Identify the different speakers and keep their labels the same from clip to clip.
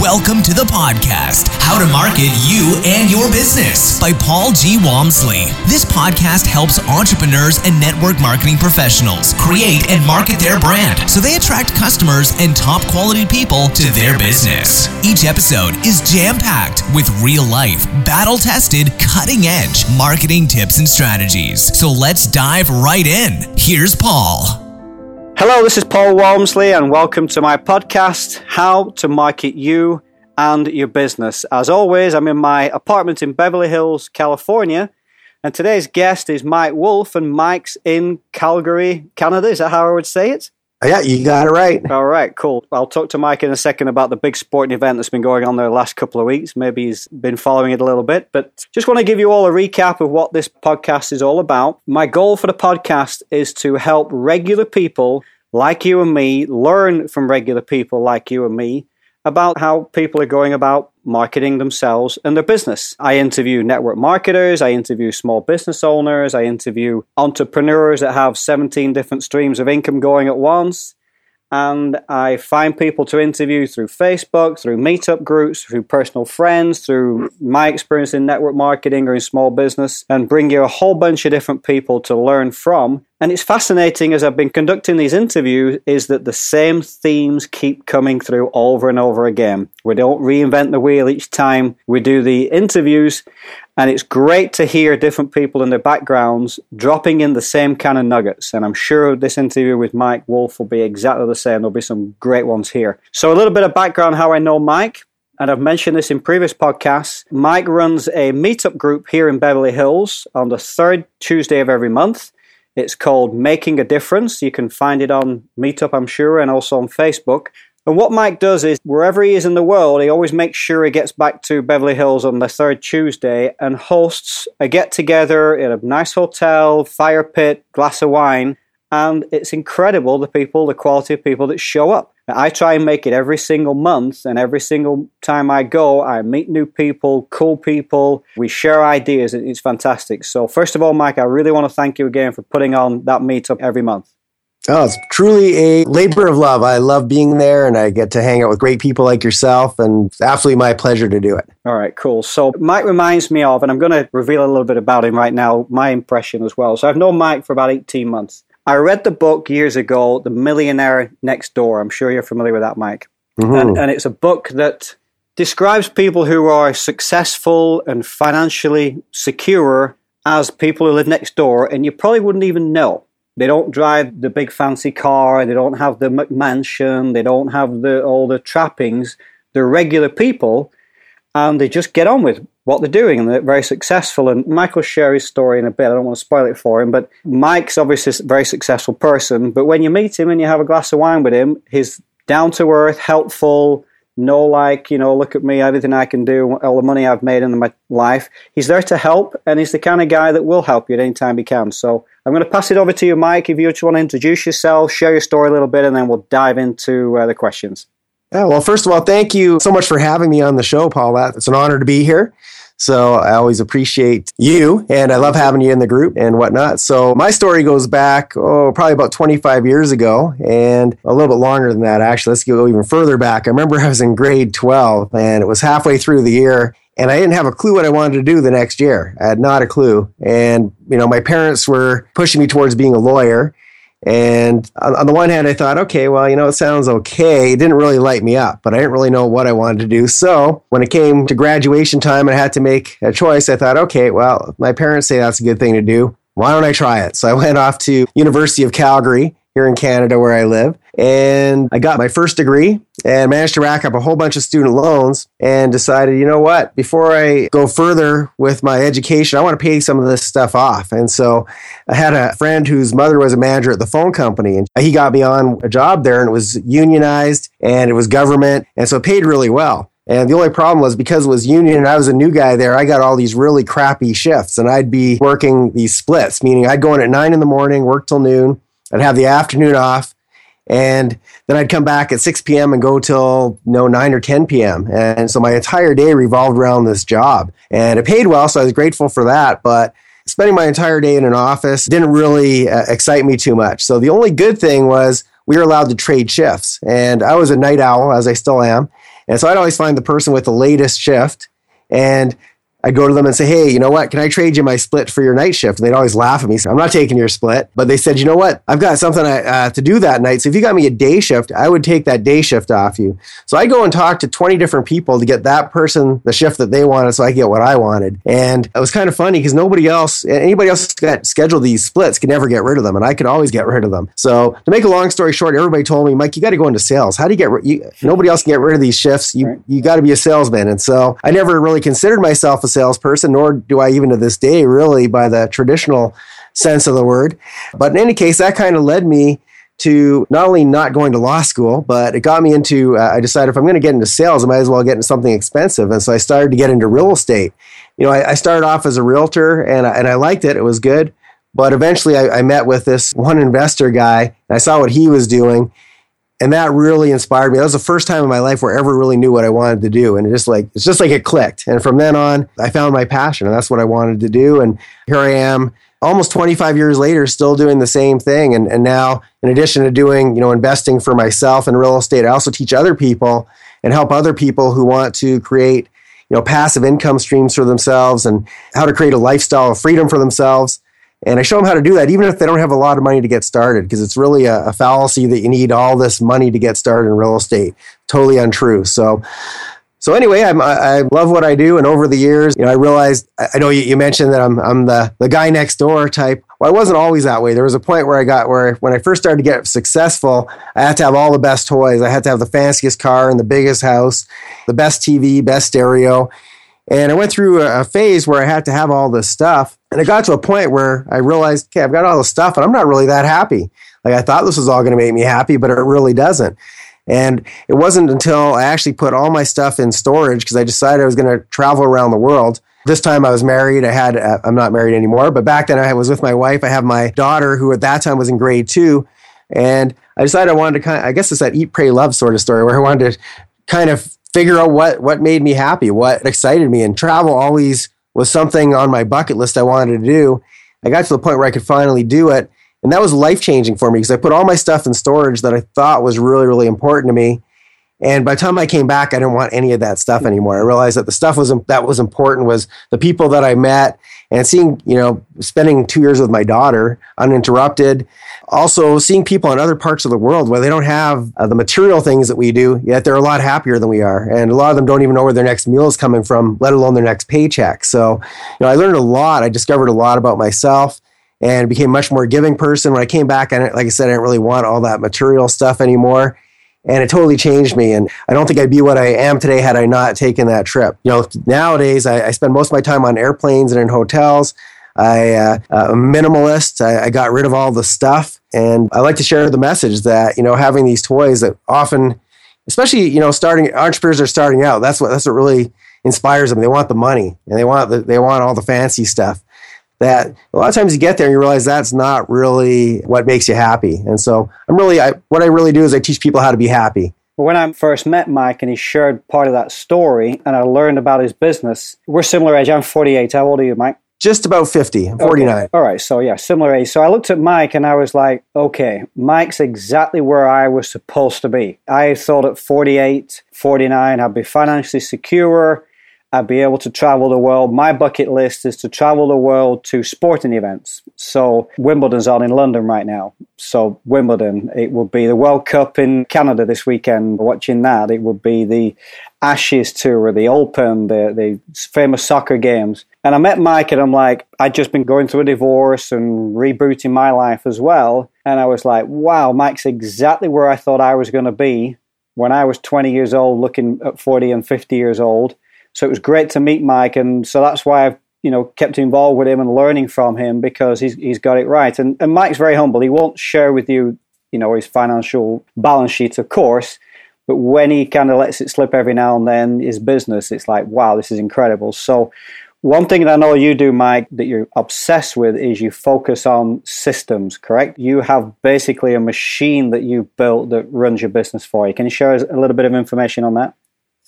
Speaker 1: Welcome to the podcast, How to Market You and Your Business by Paul G. Walmsley. This podcast helps entrepreneurs and network marketing professionals create and market their brand so they attract customers and top quality people to their business. Each episode is jam packed with real life, battle tested, cutting edge marketing tips and strategies. So let's dive right in. Here's Paul.
Speaker 2: Hello, this is Paul Walmsley, and welcome to my podcast, How to Market You and Your Business. As always, I'm in my apartment in Beverly Hills, California, and today's guest is Mike Wolf, and Mike's in Calgary, Canada. Is that how I would say it?
Speaker 3: Oh, yeah, you got it right.
Speaker 2: All right, cool. I'll talk to Mike in a second about the big sporting event that's been going on there the last couple of weeks. Maybe he's been following it a little bit, but just want to give you all a recap of what this podcast is all about. My goal for the podcast is to help regular people like you and me learn from regular people like you and me about how people are going about marketing themselves and their business. I interview network marketers, I interview small business owners, I interview entrepreneurs that have 17 different streams of income going at once. And I find people to interview through Facebook, through meetup groups, through personal friends, through my experience in network marketing or in small business, and bring you a whole bunch of different people to learn from. And it's fascinating as I've been conducting these interviews, is that the same themes keep coming through over and over again. We don't reinvent the wheel each time we do the interviews. And it's great to hear different people and their backgrounds dropping in the same kind of nuggets. And I'm sure this interview with Mike Wolf will be exactly the same. There'll be some great ones here. So, a little bit of background how I know Mike. And I've mentioned this in previous podcasts. Mike runs a meetup group here in Beverly Hills on the third Tuesday of every month. It's called Making a Difference. You can find it on Meetup, I'm sure, and also on Facebook. And what Mike does is, wherever he is in the world, he always makes sure he gets back to Beverly Hills on the third Tuesday and hosts a get together in a nice hotel, fire pit, glass of wine. And it's incredible the people, the quality of people that show up. I try and make it every single month, and every single time I go, I meet new people, cool people. We share ideas. It's fantastic. So, first of all, Mike, I really want to thank you again for putting on that meetup every month.
Speaker 3: Oh, it's truly a labor of love. I love being there and I get to hang out with great people like yourself, and it's absolutely my pleasure to do it.
Speaker 2: All right, cool. So, Mike reminds me of, and I'm going to reveal a little bit about him right now, my impression as well. So, I've known Mike for about 18 months. I read the book years ago, The Millionaire Next Door. I'm sure you're familiar with that, Mike. Mm-hmm. And, and it's a book that describes people who are successful and financially secure as people who live next door, and you probably wouldn't even know. They don't drive the big fancy car. They don't have the mansion. They don't have the all the trappings. They're regular people, and they just get on with what they're doing, and they're very successful. And Michael share his story in a bit. I don't want to spoil it for him, but Mike's obviously a very successful person. But when you meet him and you have a glass of wine with him, he's down to earth, helpful, no like you know look at me everything i can do all the money i've made in my life he's there to help and he's the kind of guy that will help you at any time he can so i'm going to pass it over to you mike if you just want to introduce yourself share your story a little bit and then we'll dive into uh, the questions
Speaker 3: yeah well first of all thank you so much for having me on the show paul it's an honor to be here so I always appreciate you and I love having you in the group and whatnot. So my story goes back, oh, probably about 25 years ago and a little bit longer than that, actually. Let's go even further back. I remember I was in grade 12 and it was halfway through the year and I didn't have a clue what I wanted to do the next year. I had not a clue. And, you know, my parents were pushing me towards being a lawyer. And on, the one hand, I thought, okay, well, you know, it sounds okay. It didn't really light me up, but I didn't really know what I wanted to do. So when it came to graduation time and I had to make a choice, I thought, okay, well, my parents say that's a good thing to do. Why don't I try it? So I went off to University of Calgary here in Canada where I live. And I got my first degree and managed to rack up a whole bunch of student loans and decided, you know what, before I go further with my education, I want to pay some of this stuff off. And so I had a friend whose mother was a manager at the phone company and he got me on a job there and it was unionized and it was government. And so it paid really well. And the only problem was because it was union and I was a new guy there, I got all these really crappy shifts and I'd be working these splits, meaning I'd go in at nine in the morning, work till noon I'd have the afternoon off, and then I'd come back at 6 p.m. and go till you know 9 or 10 p.m. And so my entire day revolved around this job, and it paid well, so I was grateful for that. But spending my entire day in an office didn't really uh, excite me too much. So the only good thing was we were allowed to trade shifts, and I was a night owl, as I still am. And so I'd always find the person with the latest shift. And I'd go to them and say, hey, you know what? Can I trade you my split for your night shift? And they'd always laugh at me. So I'm not taking your split. But they said, you know what? I've got something I, uh, to do that night. So if you got me a day shift, I would take that day shift off you. So I go and talk to 20 different people to get that person the shift that they wanted so I get what I wanted. And it was kind of funny because nobody else, anybody else that scheduled these splits could never get rid of them. And I could always get rid of them. So to make a long story short, everybody told me, Mike, you got to go into sales. How do you get, rid- you, nobody else can get rid of these shifts. You, you got to be a salesman. And so I never really considered myself a salesperson, nor do I even to this day, really, by the traditional sense of the word. But in any case, that kind of led me to not only not going to law school, but it got me into, uh, I decided if I'm going to get into sales, I might as well get into something expensive. And so I started to get into real estate. You know, I, I started off as a realtor and I, and I liked it. It was good. But eventually I, I met with this one investor guy and I saw what he was doing and that really inspired me. That was the first time in my life where I ever really knew what I wanted to do, and it just like it's just like it clicked. And from then on, I found my passion, and that's what I wanted to do. And here I am, almost 25 years later, still doing the same thing. And and now, in addition to doing you know investing for myself in real estate, I also teach other people and help other people who want to create you know passive income streams for themselves and how to create a lifestyle of freedom for themselves and I show them how to do that, even if they don't have a lot of money to get started, because it's really a, a, fallacy that you need all this money to get started in real estate. Totally untrue. So, so anyway, I'm, I, love what I do, and over the years, you know, I realized. I know you, you mentioned that I'm I'm the the guy next door type. Well, I wasn't always that way. There was a point where I got where when I first started to get successful, I had to have all the best toys. I had to have the fanciest car and the biggest house, the best TV, best stereo. And I went through a, phase where I had to have all this stuff. And it got to a point where I realized, okay, I've got all this stuff and I'm not really that happy. Like I thought this was all going to make me happy, but it really doesn't. And it wasn't until I actually put all my stuff in storage because I decided I was going to travel around the world. This time I was married. I had, uh, I'm not married anymore, but back then I was with my wife. I have my daughter who at that time was in grade two. And I decided I wanted to kind of, I guess it's that eat, pray, love sort of story where I wanted to kind of figure out what what made me happy, what excited me, and travel always was something on my bucket list I wanted to do. I got to the point where I could finally do it, and that was life changing for me because I put all my stuff in storage that I thought was really really important to me. And by the time I came back, I didn't want any of that stuff anymore. I realized that the stuff was that was important was the people that I met and seeing, you know, spending two years with my daughter uninterrupted. Also, seeing people in other parts of the world where they don't have uh, the material things that we do, yet they're a lot happier than we are. And a lot of them don't even know where their next meal is coming from, let alone their next paycheck. So, you know, I learned a lot. I discovered a lot about myself and became much more giving person. When I came back, I like I said, I didn't really want all that material stuff anymore and it totally changed me. And I don't think I'd be what I am today had I not taken that trip. You know, nowadays I, I spend most of my time on airplanes and in hotels. I, uh, I'm minimalist. I, I, got rid of all the stuff, and I like to share the message that you know having these toys that often, especially you know, starting entrepreneurs are starting out. That's what that's what really inspires them. They want the money and they want the, they want all the fancy stuff that a lot of times you get there and you realize that's not really what makes you happy. And so I'm really, I, what I really do is I teach people how to be happy.
Speaker 2: When I first met Mike and he shared part of that story and I learned about his business, we're similar age. I'm 48. How old are you, Mike?
Speaker 3: Just about 50, I'm 49.
Speaker 2: Okay. All right. So, yeah, similar age. So I looked at Mike and I was like, okay, Mike's exactly where I was supposed to be. I thought at 48, 49, I'd be financially secure. I'd be able to travel the world. My bucket list is to travel the world to sporting events. So Wimbledon's on in London right now. So Wimbledon, it will be the World Cup in Canada this weekend. Watching that, it will be the Ashes Tour, the Open, the, the famous soccer games. And I met Mike and I'm like, I'd just been going through a divorce and rebooting my life as well. And I was like, wow, Mike's exactly where I thought I was going to be when I was 20 years old, looking at 40 and 50 years old so it was great to meet Mike, and so that's why I've you know kept involved with him and learning from him because he's he's got it right. And and Mike's very humble. He won't share with you you know his financial balance sheet, of course. But when he kind of lets it slip every now and then, his business, it's like, wow, this is incredible. So, one thing that I know you do, Mike, that you're obsessed with is you focus on systems, correct? You have basically a machine that you built that runs your business for you. Can you share a little bit of information on that?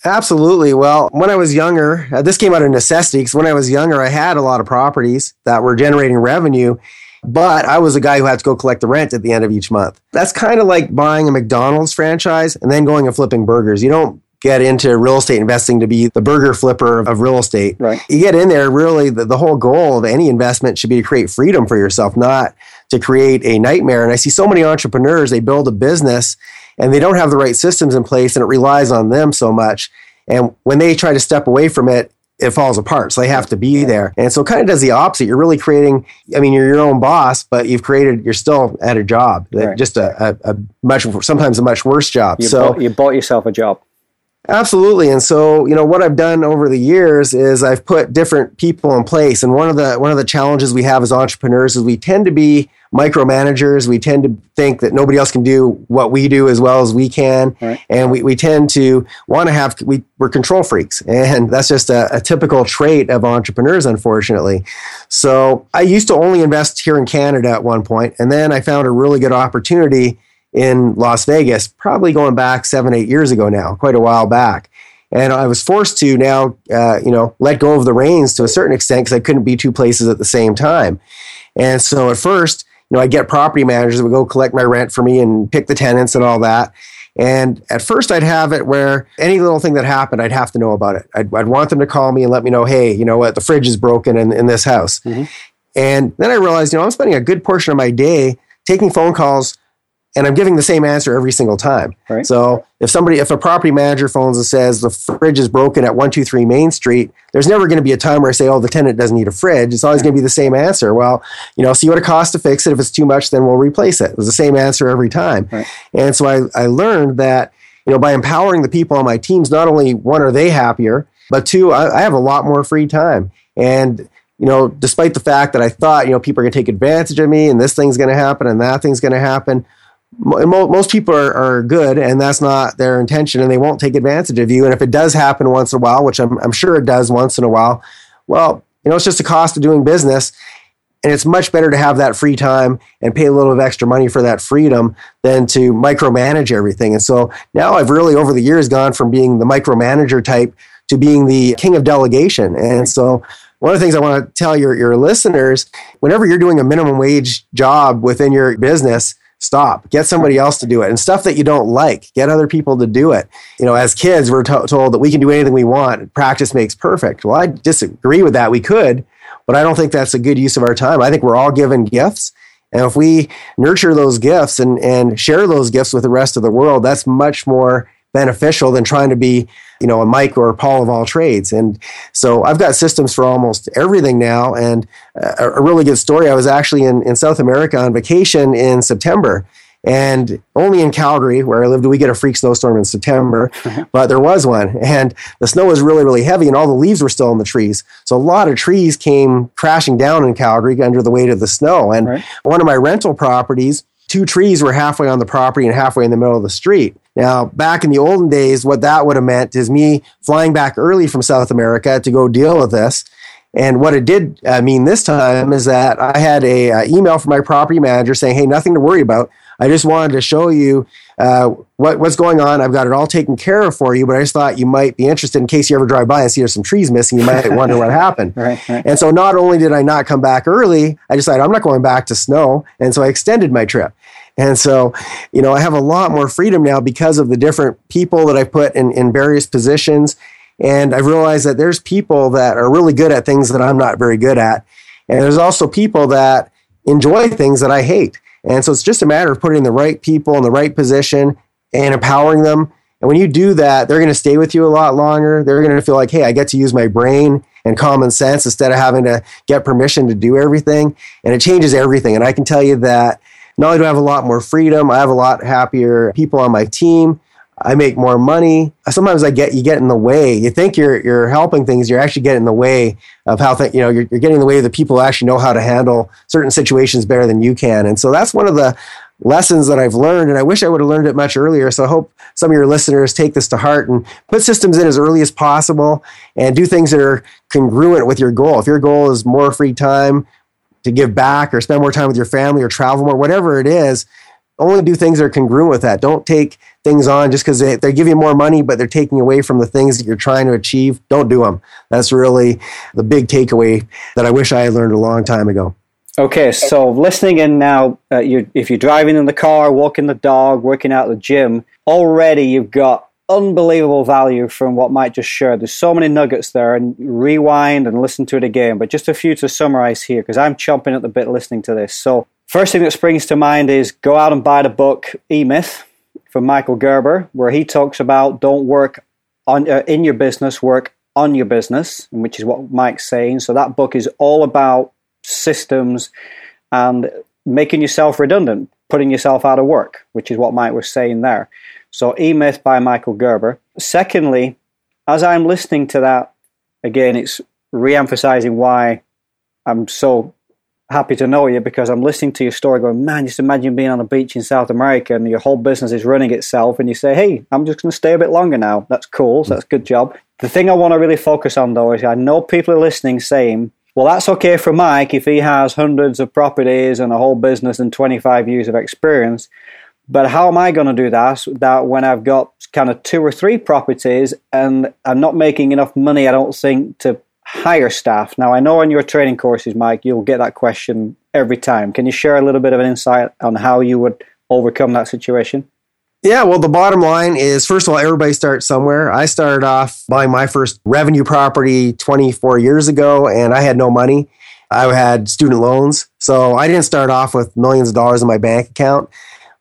Speaker 3: Absolutely. Well, when I was younger, uh, this came out of necessity because when I was younger, I had a lot of properties that were generating revenue, but I was a guy who had to go collect the rent at the end of each month. That's kind of like buying a McDonald's franchise and then going and flipping burgers. You don't get into real estate investing to be the burger flipper of real estate.
Speaker 2: Right.
Speaker 3: You get in there, really, the, the whole goal of any investment should be to create freedom for yourself, not to create a nightmare. And I see so many entrepreneurs, they build a business and they don't have the right systems in place and it relies on them so much. And when they try to step away from it, it falls apart. So they have to be there. And so it kind of does the opposite. You're really creating, I mean, you're your own boss, but you've created, you're still at a job,
Speaker 2: Right.
Speaker 3: just a, a, a much, sometimes a much worse job.
Speaker 2: You,
Speaker 3: so
Speaker 2: bought, you bought yourself a job.
Speaker 3: Absolutely. And so, you know, what I've done over the years is I've put different people in place. And one of the one of the challenges we have as entrepreneurs is we tend to be micromanagers. We tend to think that nobody else can do what we do as well as we can.
Speaker 2: Right.
Speaker 3: And we, we tend to want to have we, we're control freaks. And that's just a, a typical trait of entrepreneurs, unfortunately. So I used to only invest here in Canada at one point, and then I found a really good opportunity in Las Vegas, probably going back seven, eight years ago now, quite a while back. And I was forced to now, uh, you know, let go of the reins to a certain extent because I couldn't be two places at the same time. And so at first, you know, I get property managers that would go collect my rent for me and pick the tenants and all that. And at first, I'd have it where any little thing that happened, I'd have to know about it. I'd, I'd want them to call me and let me know, hey, you know what, the fridge is broken in, in this house. And then I realized, you know, I'm spending a good portion of my day taking phone calls and I'm giving the same answer every single time.
Speaker 2: Right.
Speaker 3: So if somebody, if a property manager phones and says the fridge is broken at 123 Main Street, there's never going to be a time where I say, oh, the tenant doesn't need a fridge. It's always going to be the same answer. Well, you know, see what it costs to fix it. If it's too much, then we'll replace it. It was the same answer every time.
Speaker 2: Right.
Speaker 3: And so I, I learned that, you know, by empowering the people on my teams, not only one, are they happier, but two, I, I have a lot more free time. And you know, despite the fact that I thought, you know, people are going to take advantage of me and this thing's going to happen and that thing's going to happen, mo- mo- most people are, are good and that's not their intention and they won't take advantage of you. And if it does happen once in a while, which I'm, I'm sure it does once in a while, well, you know, it's just a cost of doing business. And it's much better to have that free time and pay a little of extra money for that freedom than to micromanage everything. And so now I've really, over the years, gone from being the micromanager type to being the king of delegation. And so one of the things I want to tell your, your listeners whenever you're doing a minimum wage job within your business, stop. Get somebody else to do it. And stuff that you don't like, get other people to do it. You know, as kids, we're to- told that we can do anything we want. Practice makes perfect. Well, I disagree with that. We could, but I don't think that's a good use of our time. I think we're all given gifts. And if we nurture those gifts and, and share those gifts with the rest of the world, that's much more beneficial than trying to be, you know, a Mike or a Paul of all trades. And so I've got systems for almost everything now. And a, a really good story. I was actually in, in South America on vacation in September. And only in Calgary, where I lived, we get a freak snowstorm in September, but there was one. And the snow was really, really heavy, and all the leaves were still on the trees. So a lot of trees came crashing down in Calgary under the weight of the snow. And
Speaker 2: Right.
Speaker 3: one of my rental properties, two trees were halfway on the property and halfway in the middle of the street. Now, back in the olden days, what that would have meant is me flying back early from South America to go deal with this. And what it did uh, mean this time is that I had a uh, email from my property manager saying, "Hey, nothing to worry about. I just wanted to show you uh, what, what's going on. I've got it all taken care of for you, but I just thought you might be interested in case you ever drive by and see there's some trees missing. You might wonder what happened."
Speaker 2: Right, right.
Speaker 3: And so not only did I not come back early, I decided I'm not going back to snow. And so I extended my trip. And so, you know, I have a lot more freedom now because of the different people that I put in, in various positions. And I've realized that there's people that are really good at things that I'm not very good at. And there's also people that enjoy things that I hate. And so it's just a matter of putting the right people in the right position and empowering them. And when you do that, they're going to stay with you a lot longer. They're going to feel like, hey, I get to use my brain and common sense instead of having to get permission to do everything. And it changes everything. And I can tell you that not only do I have a lot more freedom, I have a lot happier people on my team. I make more money. Sometimes I get you get in the way. You think you're you're helping things, you're actually getting in the way of how th- you know you're, you're getting in the way of the people who actually know how to handle certain situations better than you can. And so that's one of the lessons that I've learned, and I wish I would have learned it much earlier. So I hope some of your listeners take this to heart and put systems in as early as possible and do things that are congruent with your goal. If your goal is more free time to give back or spend more time with your family or travel more, whatever it is, only do things that are congruent with that. Don't take things on just because they, they give you more money, but they're taking away from the things that you're trying to achieve. Don't do them. That's really the big takeaway that I wish I had learned a long time ago.
Speaker 2: Okay, so listening in now, uh, you if you're driving in the car, walking the dog, working out the gym, already you've got unbelievable value from what Mike just shared. There's so many nuggets there, and rewind and listen to it again. But just a few to summarize here, because I'm chomping at the bit listening to this. So, first thing that springs to mind is go out and buy the book E Myth from Michael Gerber, where he talks about don't work on uh, in your business, work on your business, which is what Mike's saying. So that book is all about systems and making yourself redundant, putting yourself out of work, which is what Mike was saying there. So, E Myth by Michael Gerber. Secondly, as I'm listening to that, again, it's re emphasizing why I'm so happy to know you because I'm listening to your story going, man, just imagine being on a beach in South America and your whole business is running itself and you say, hey, I'm just going to stay a bit longer now. That's cool. So that's a good job. The thing I want to really focus on though is I know people are listening saying, well, that's okay for Mike if he has hundreds of properties and a whole business and 25 years of experience. But how am I going to do that? That when I've got kind of two or three properties and I'm not making enough money, I don't think, to hire staff. Now, I know in your training courses, Mike, you'll get that question every time. Can you share a little bit of an insight on how you would overcome that situation?
Speaker 3: Yeah, well, the bottom line is first of all, everybody starts somewhere. I started off buying my first revenue property 24 years ago, and I had no money. I had student loans. So I didn't start off with millions of dollars in my bank account.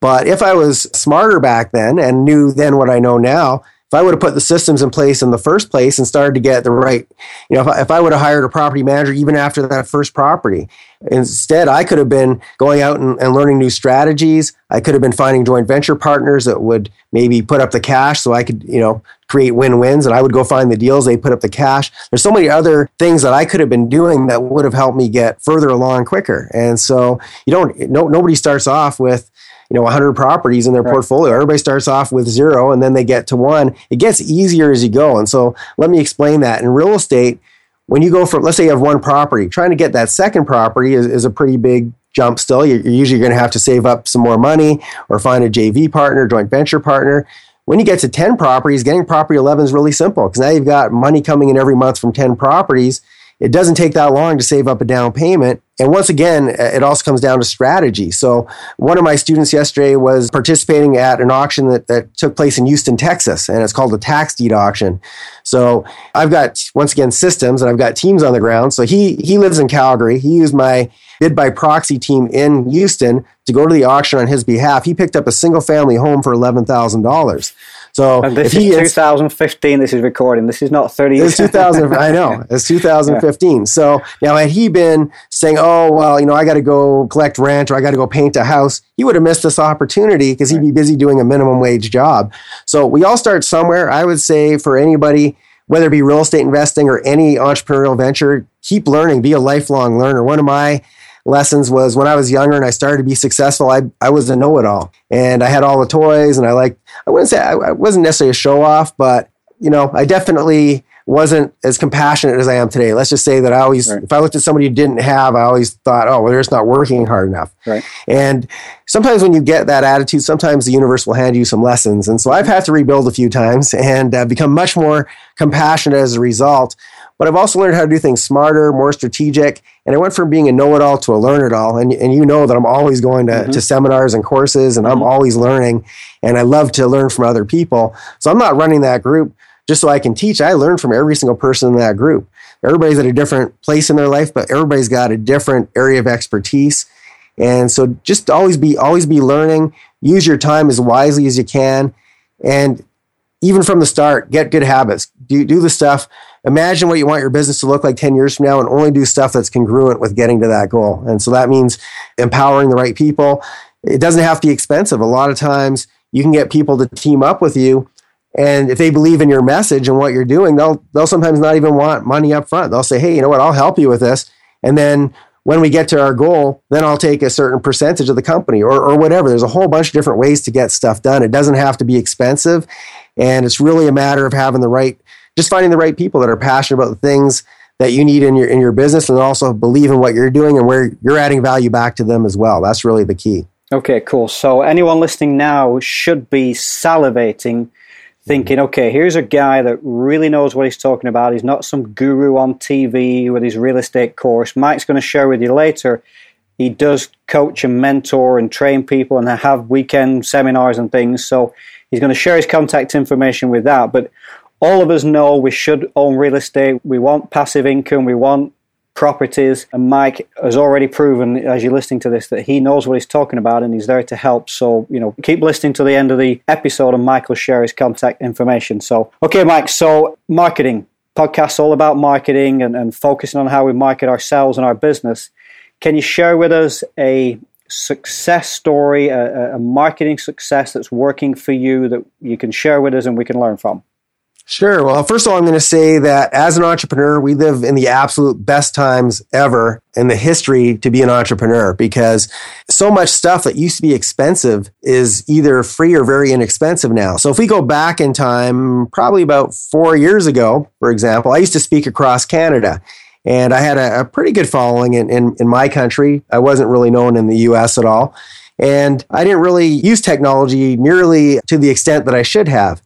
Speaker 3: But if I was smarter back then and knew then what I know now, if I would have put the systems in place in the first place and started to get the right, you know, if I, if I would have hired a property manager even after that first property, instead I could have been going out and, and learning new strategies. I could have been finding joint venture partners that would maybe put up the cash so I could, you know, create win-wins and I would go find the deals, they put up the cash. There's so many other things that I could have been doing that would have helped me get further along quicker. And so you don't no, nobody starts off with you know 100 properties in their right. portfolio. Everybody starts off with zero and then they get to one. It gets easier as you go. And so let me explain that. In real estate when you go from let's say you have one property trying to get that second property is, is a pretty big jump still. You're, you're usually going to have to save up some more money or find a jv partner joint venture partner. When you get to 10 properties getting property 11 is really simple because now you've got money coming in every month from 10 properties it doesn't take that long to save up a down payment. And once again, uh, it also comes down to strategy. So one of my students yesterday was participating at an auction that, that took place in Houston, Texas, and it's called a tax deed auction. So I've got once again systems and I've got teams on the ground. So he he lives in Calgary. He used my bid by proxy team in Houston to go to the auction on his behalf. He picked up a single family home for eleven thousand dollars.
Speaker 2: So and this is 2015. This is recording. This is not 30
Speaker 3: years. It's 2000. I know. It's 2015. Yeah. So now had he been saying, "Oh well, you know, I got to go collect rent or I got to go paint a house," he would have missed this opportunity because he'd be busy doing a minimum wage job. So we all start somewhere. I would say for anybody whether it be real estate investing or any entrepreneurial venture, keep learning, be a lifelong learner. One of my lessons was when I was younger and I started to be successful, I, I was a know it all and I had all the toys and I like, I wouldn't say I, I wasn't necessarily a show off, but you know, I definitely wasn't as compassionate as I am today. Let's just say that I always, right. if I looked at somebody who didn't have, I always thought, oh, well, they're just not working hard enough.
Speaker 2: Right.
Speaker 3: And sometimes when you get that attitude, sometimes the universe will hand you some lessons. And so I've had to rebuild a few times and uh, become much more compassionate as a result. But I've also learned how to do things smarter, more strategic. And I went from being a know it all to a learn it all. And, and you know that I'm always going to, mm-hmm. to seminars and courses and mm-hmm. I'm always learning. And I love to learn from other people. So I'm not running that group just so I can teach. I learn from every single person in that group. Everybody's at a different place in their life, but everybody's got a different area of expertise. And so just always be always be learning. Use your time as wisely as you can. And even from the start, get good habits. Do, do the stuff. Imagine what you want your business to look like 10 years from now and only do stuff that's congruent with getting to that goal. And so that means empowering the right people. It doesn't have to be expensive. A lot of times you can get people to team up with you and if they believe in your message and what you're doing, they'll they'll sometimes not even want money up front. They'll say, "Hey, you know what? I'll help you with this." And then when we get to our goal, then I'll take a certain percentage of the company or, or whatever. There's a whole bunch of different ways to get stuff done. It doesn't have to be expensive. And it's really a matter of having the right, just finding the right people that are passionate about the things that you need in your in your business and also believe in what you're doing and where you're adding value back to them as well. That's really the key.
Speaker 2: Okay, cool. So anyone listening now should be salivating thinking, mm-hmm. okay, here's a guy that really knows what he's talking about. He's not some guru on TV with his real estate course. Mike's going to share with you later. He does coach and mentor and train people and have weekend seminars and things. So He's going to share his contact information with that. But all of us know we should own real estate. We want passive income. We want properties. And Mike has already proven, as you're listening to this, that he knows what he's talking about and he's there to help. So, you know, keep listening to the end of the episode and Mike will share his contact information. So, okay, Mike, so marketing. Podcasts all about marketing and, and focusing on how we market ourselves and our business. Can you share with us a success story, a, a marketing success that's working for you that you can share with us and we can learn from?
Speaker 3: Sure. Well, first of all, I'm going to say that as an entrepreneur, we live in the absolute best times ever in the history to be an entrepreneur because so much stuff that used to be expensive is either free or very inexpensive now. So if we go back in time, probably about four years ago, for example, I used to speak across Canada. And I had a, a pretty good following in, in, in my country. I wasn't really known in the US at all. And I didn't really use technology nearly to the extent that I should have.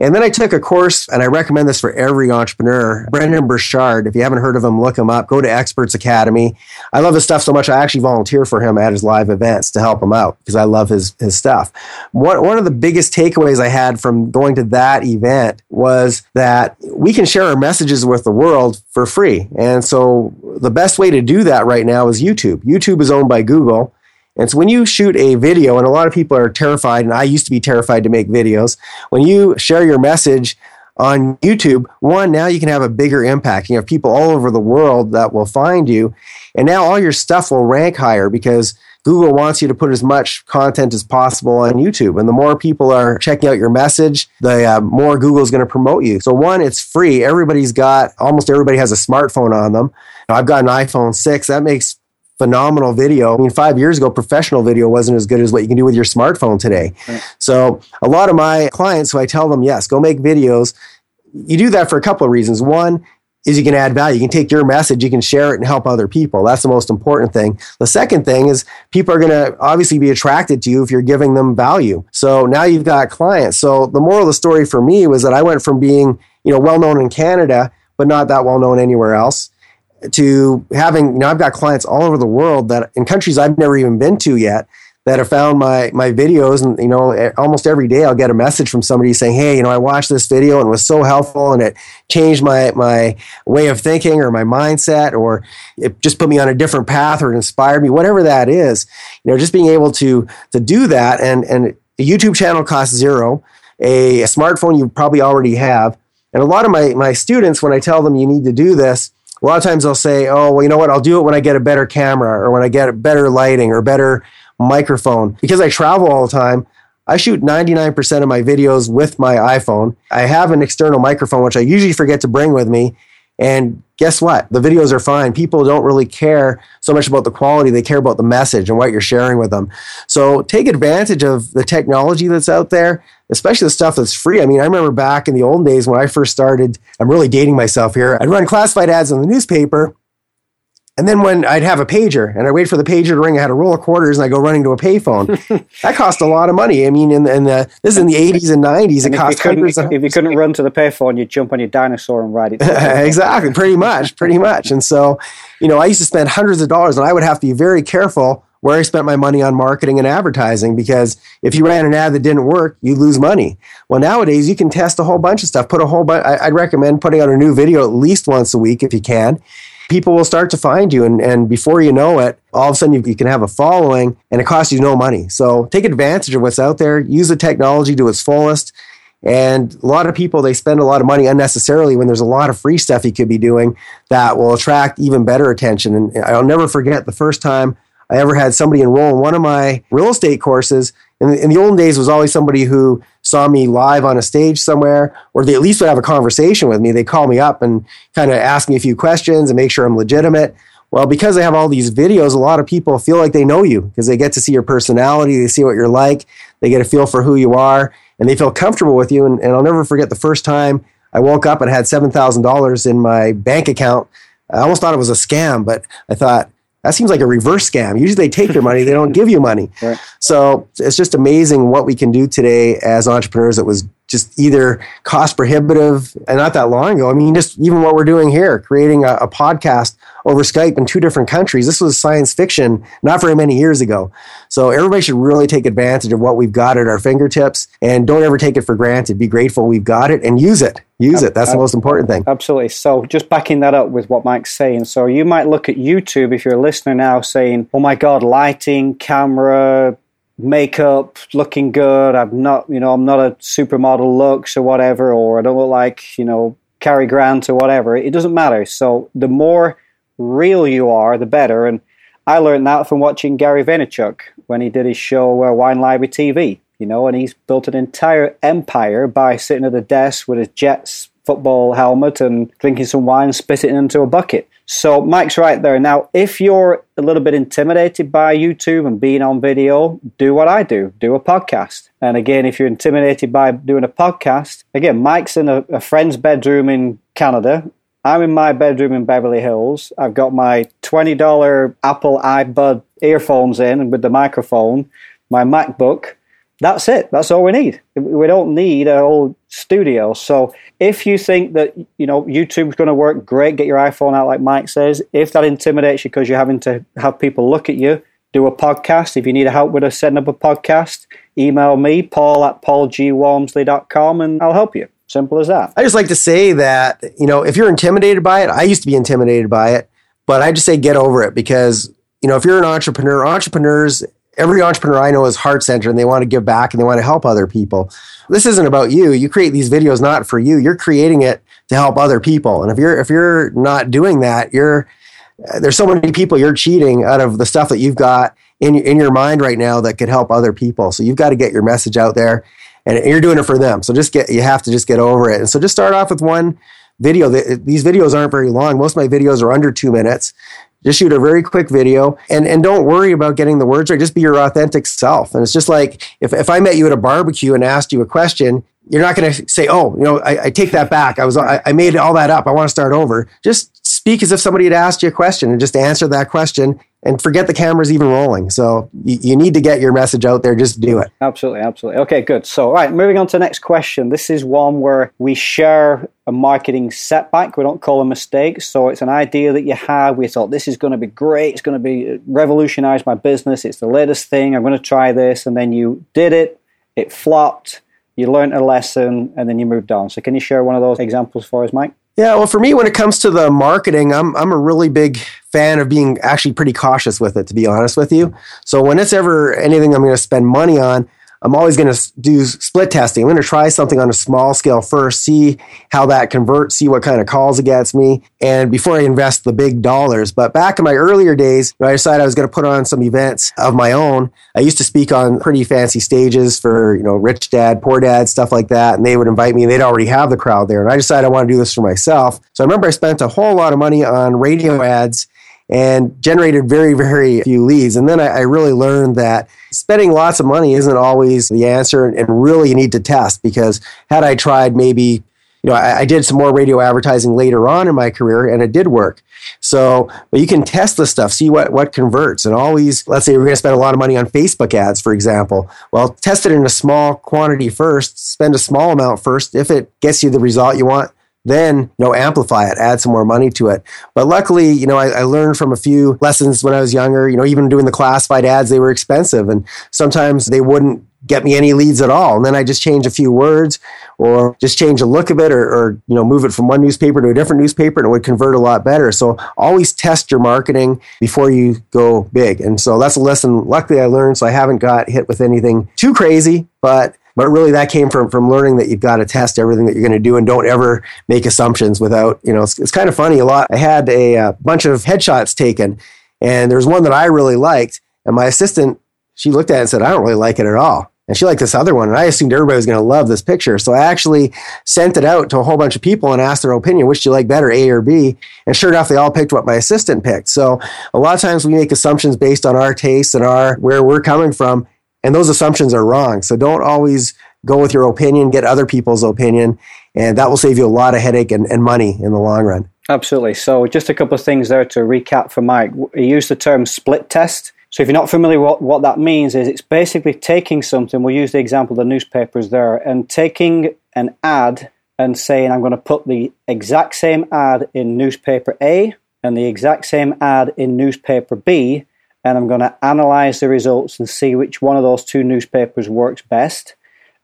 Speaker 3: And then I took a course, and I recommend this for every entrepreneur. Brendon Burchard, if you haven't heard of him, look him up. Go to Experts Academy. I love his stuff so much, I actually volunteer for him at his live events to help him out because I love his, his stuff. One, one of the biggest takeaways I had from going to that event was that we can share our messages with the world for free. And so the best way to do that right now is YouTube. YouTube is owned by Google. And so when you shoot a video, and a lot of people are terrified, and I used to be terrified to make videos, when you share your message on YouTube, one, now you can have a bigger impact. You have people all over the world that will find you. And now all your stuff will rank higher because Google wants you to put as much content as possible on YouTube. And the more people are checking out your message, the uh, more Google is going to promote you. So, one, it's free. Everybody's got, almost everybody has a smartphone on them. I've got an iPhone 6. That makes phenomenal video. I mean, five years ago, professional video wasn't as good as what you can do with your smartphone today. Right. So, a lot of my clients who I tell them, yes, go make videos, you do that for a couple of reasons. One, is you can add value. You can take your message, you can share it and help other people. That's the most important thing. The second thing is people are going to obviously be attracted to you if you're giving them value. So now you've got clients. So the moral of the story for me was that I went from being, you know, well known in Canada, but not that well known anywhere else to having, you know, I've got clients all over the world that in countries I've never even been to yet that have found my my videos and you know almost every day I'll get a message from somebody saying hey you know I watched this video and it was so helpful and it changed my my way of thinking or my mindset or it just put me on a different path or it inspired me whatever that is you know just being able to to do that and and a YouTube channel costs zero a, a smartphone you probably already have and a lot of my my students when I tell them you need to do this a lot of times they'll say, oh, well, you know what? I'll do it when I get a better camera or when I get better lighting or better microphone. Because I travel all the time, I shoot 99% of my videos with my iPhone. I have an external microphone, which I usually forget to bring with me. And guess what? The videos are fine. People don't really care so much about the quality, they care about the message and what you're sharing with them. So take advantage of the technology that's out there especially the stuff that's free. I mean, I remember back in the old days when I first started, I'm really dating myself here. I'd run classified ads in the newspaper. And then when I'd have a pager and I'd wait for the pager to ring, I had a roll of quarters and I go running to a payphone. that cost a lot of money. I mean, in the, in the this is in the 80s and 90s. And it cost
Speaker 2: hundreds of, If you couldn't run to the payphone, you'd jump on your dinosaur and ride it.
Speaker 3: exactly. Pretty much. Pretty much. And so, you know, I used to spend hundreds of dollars and I would have to be very careful where I spent my money on marketing and advertising because if you ran an ad that didn't work, you lose money. Well, nowadays you can test a whole bunch of stuff. Put a whole bunch. I'd recommend putting out a new video at least once a week if you can. People will start to find you, and, and before you know it, all of a sudden you, you can have a following, and it costs you no money. So take advantage of what's out there. Use the technology to its fullest. And a lot of people, they spend a lot of money unnecessarily when there's a lot of free stuff you could be doing that will attract even better attention. And I'll never forget the first time I ever had somebody enroll in one of my real estate courses. In the, in the olden days, was always somebody who saw me live on a stage somewhere, or they at least would have a conversation with me. They call me up and kind of ask me a few questions and make sure I'm legitimate. Well, because I have all these videos, a lot of people feel like they know you because they get to see your personality, they see what you're like, they get a feel for who you are, and they feel comfortable with you. And, and I'll never forget the first time I woke up and had $7,000 in my bank account. I almost thought it was a scam, but I thought, that seems like a reverse scam. Usually they take your money, they don't give you money. Right. So it's just amazing what we can do today as entrepreneurs that was just either cost prohibitive and not that long ago. I mean, just even what we're doing here, creating a, a, podcast over Skype in two different countries. This was science fiction not very many years ago. So everybody should really take advantage of what we've got at our fingertips and don't ever take it for granted. Be grateful we've got it and use it. Use it. That's the most important thing.
Speaker 2: Absolutely. So just backing that up with what Mike's saying. So you might look at YouTube if you're a listener now saying, oh my God, lighting, camera, makeup, looking good. I'm not, you know, I'm not a supermodel looks or whatever, or I don't look like, you know, Cary Grant or whatever. It doesn't matter. So the more real you are, the better. And I learned that from watching Gary Vaynerchuk when he did his show uh, Wine Library TV. You know, and he's built an entire empire by sitting at a desk with his Jets football helmet and drinking some wine, spitting it into a bucket. So Mike's right there. Now, if you're a little bit intimidated by YouTube and being on video, do what I do. Do a podcast. And again, if you're intimidated by doing a podcast, again, Mike's in a, a friend's bedroom in Canada. I'm in my bedroom in Beverly Hills. I've got my $20 Apple iBud earphones in with the microphone, my MacBook, that's it. That's all we need. We don't need a whole studio. So if you think that you know YouTube's going to work great, get your iPhone out like Mike says. If that intimidates you because you're having to have people look at you, do a podcast. If you need help with us setting up a podcast, email me paul at paulgwalmsley.com and I'll help you. Simple as that.
Speaker 3: I just like to say that you know if you're intimidated by it, I used to be intimidated by it, but I just say get over it because you know if you're an entrepreneur, entrepreneurs every entrepreneur I know is heart centered and they want to give back and they want to help other people. This isn't about you. You create these videos not for you. You're creating it to help other people. And if you're if you're not doing that, you're uh, there's so many people you're cheating out of the stuff that you've got in in your mind right now that could help other people. So you've got to get your message out there and you're doing it for them. So just get you have to just get over it. And so just start off with one video. These videos aren't very long. Most of my videos are under 2 minutes. Just shoot a very quick video and, and don't worry about getting the words right. Just be your authentic self. And it's just like if, if I met you at a barbecue and asked you a question, you're not going to say, oh, you know, I, I, take that back. I was, I, I made all that up. I want to start over. Just speak as if somebody had asked you a question and just answer that question and forget the camera's even rolling. So you, you, need to get your message out there. Just do it.
Speaker 2: Absolutely, absolutely. Okay, good. So, all right, moving on to the next question. This is one where we share a marketing setback. We don't call a mistake. So it's an idea that you have. We thought this is going to be great. It's going to be uh, revolutionize my business. It's the latest thing. I'm going to try this, and then you did it. It flopped. You learned a lesson, and then you moved on. So, can you share one of those examples for us, Mike?
Speaker 3: Yeah, well, for me, when it comes to the marketing, I'm I'm a really big fan of being actually pretty cautious with it, to be honest with you. So when it's ever anything I'm going to spend money on, I'm always going to do split testing. I'm going to try something on a small scale first, see how that converts, see what kind of calls it gets me, and before I invest the big dollars. But back in my earlier days, when I decided I was going to put on some events of my own. I used to speak on pretty fancy stages for, you know, rich dad, poor dad, stuff like that. And they would invite me and they'd already have the crowd there. And I decided I want to do this for myself. So I remember I spent a whole lot of money on radio ads and generated very, very few leads. And then I, I, really learned that spending lots of money isn't always the answer, and, and really you need to test because had I tried maybe you know, I, I, did some more radio advertising later on in my career and it did work. So, but you can test the stuff, see what, what converts. And always, let's say we're going to spend a lot of money on Facebook ads, for example. Well, test it in a small quantity first, spend a small amount first. If it gets you the result you want, then you know amplify it add some more money to it. But luckily you know I, I, learned from a few lessons when i was younger you know even doing the classified ads they were expensive and sometimes they wouldn't get me any leads at all. And then i just change a few words or just change the look of it or, or you know move it from one newspaper to a different newspaper and it would convert a lot better. So always test your marketing before you go big. And so that's a lesson luckily i learned so i haven't got hit with anything too crazy but but really, that came from from learning that you've got to test everything that you're going to do and don't ever make assumptions without, you know, it's, it's kind of funny. A lot. I had a, a uh, bunch of headshots taken, and there's one that I really liked, and my assistant she looked at it and said, "I don't really like it at all." And she liked this other one, and I assumed everybody was going to love this picture. So I actually sent it out to a whole bunch of people and asked their opinion, which do you like better, A or B? And sure enough, they all picked what my assistant picked. So a lot of times we make assumptions based on our tastes and our where we're coming from, and those assumptions are wrong. So don't always go with your opinion, get other people's opinion, and that will save you a lot of headache and, and money in the long run.
Speaker 2: Absolutely. So, just a couple of things there to recap for Mike. He used the term split test. So if you're not familiar what, what that means is it's basically taking something, we'll use the example of the newspapers there, and taking an ad and saying I'm going to put the exact same ad in newspaper A and the exact same ad in newspaper B, and I'm going to analyze the results and see which one of those two newspapers works best.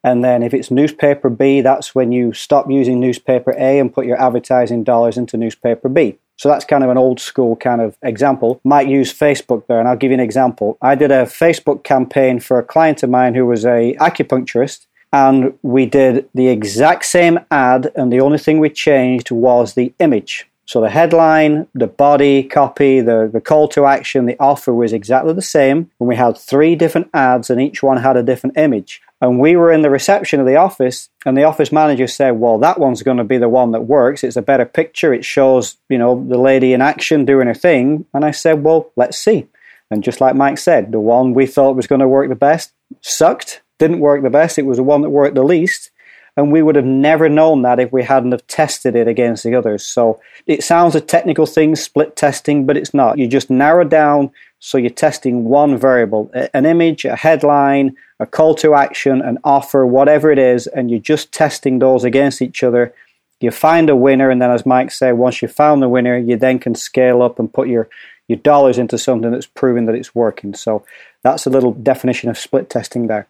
Speaker 2: And then if it's newspaper B, that's when you stop using newspaper A and put your advertising dollars into newspaper B. So that's kind of an old school kind of example. Might use Facebook there, and I'll give you an example. I did a Facebook campaign for a client of mine who was a acupuncturist, and we did the exact same ad, and the only thing we changed was the image. So the headline, the body copy, the, the call to action, the offer was exactly the same. And we had three different ads, and each one had a different image. And we were in the reception of the office, and the office manager said, Well, that one's going to be the one that works. It's a better picture. It shows, you know, the lady in action doing her thing. And I said, Well, let's see. And just like Mike said, the one we thought was going to work the best sucked, didn't work the best. It was the one that worked the least. And we would have never known that if we hadn't have tested it against the others. So it sounds a technical thing, split testing, but it's not. You just narrow down so you're testing one variable, an image, a headline, a call to action, an offer, whatever it is, and you're just testing those against each other. You find a winner, and then, as Mike said, once you found the winner, you then can scale up and put your your dollars into something that's proving that it's working. So that's a little definition of split testing there.